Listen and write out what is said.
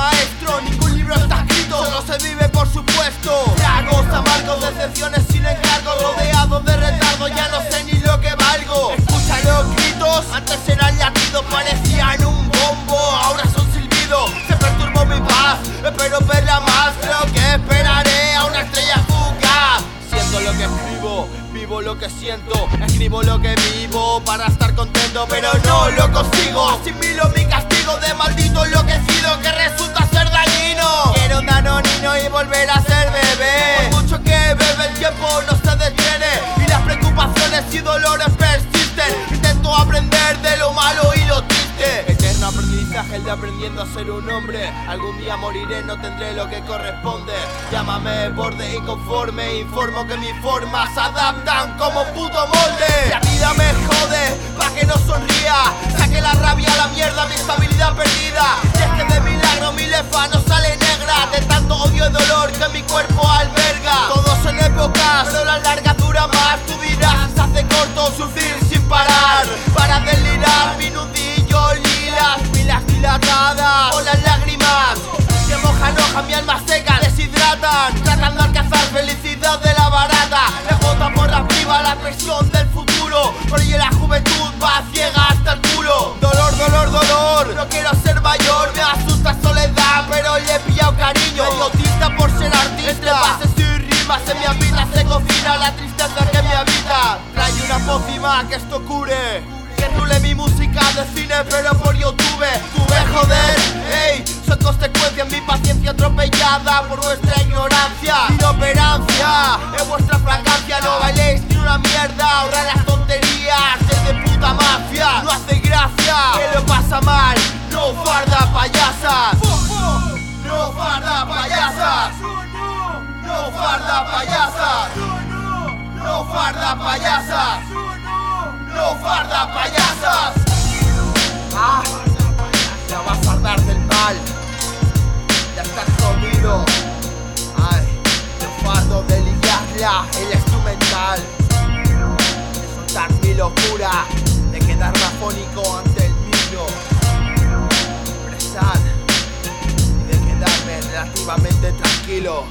maestro, ningún libro está escrito, solo se vive por supuesto. Tragos amargos, decepciones sin encargo, rodeado de retardo, ya no sé ni lo que valgo. Escucha los gritos, antes eran latidos, parecían un bombo, ahora son silbidos. Se perturbó mi paz, espero verla más, creo que esperaré a una estrella fugaz. Siento lo que escribo, vivo lo que siento, escribo lo que vivo para estar contento, pero no lo consigo. Asimilo mi bebé. Por mucho que bebe el tiempo no se detiene y las preocupaciones y dolores persisten. Intento aprender de lo malo y lo triste. Eterno aprendizaje el de aprendiendo a ser un hombre. Algún día moriré, no tendré lo que corresponde. Llámame borde inconforme, informo que mis formas se adaptan como puto molde. La vida me jode, pa' que no sonría. Saque la rabia a la mierda, Para delirar, mi nudillo lilas, pilas dilatadas. Con las lágrimas que mojan hoja, mi alma seca, deshidratan. Tratando de alcanzar felicidad de la barata. Me bota por arriba la presión del futuro. Por ello la juventud va ciega hasta el culo. Dolor, dolor, dolor. No quiero ser mayor, me asusta soledad, pero le he pillado cariño. Autista por ser artista. Entre pases y rimas en mi habita se cocina la tristeza pócima que esto cure. Que rule mi música de cine, pero por YouTube. Tuve joder, ey, son consecuencias mi paciencia atropellada por vuestra ignorancia. Inoperancia, en vuestra fragancia farda payasas. No farda payasas. Ah, ya va a fardar del mal. Ya estás jodido. Ay, el fardo de liarla, el instrumental. De soltar mi locura, de quedar rafónico ante el micro. Expresar y de quedarme relativamente tranquilo.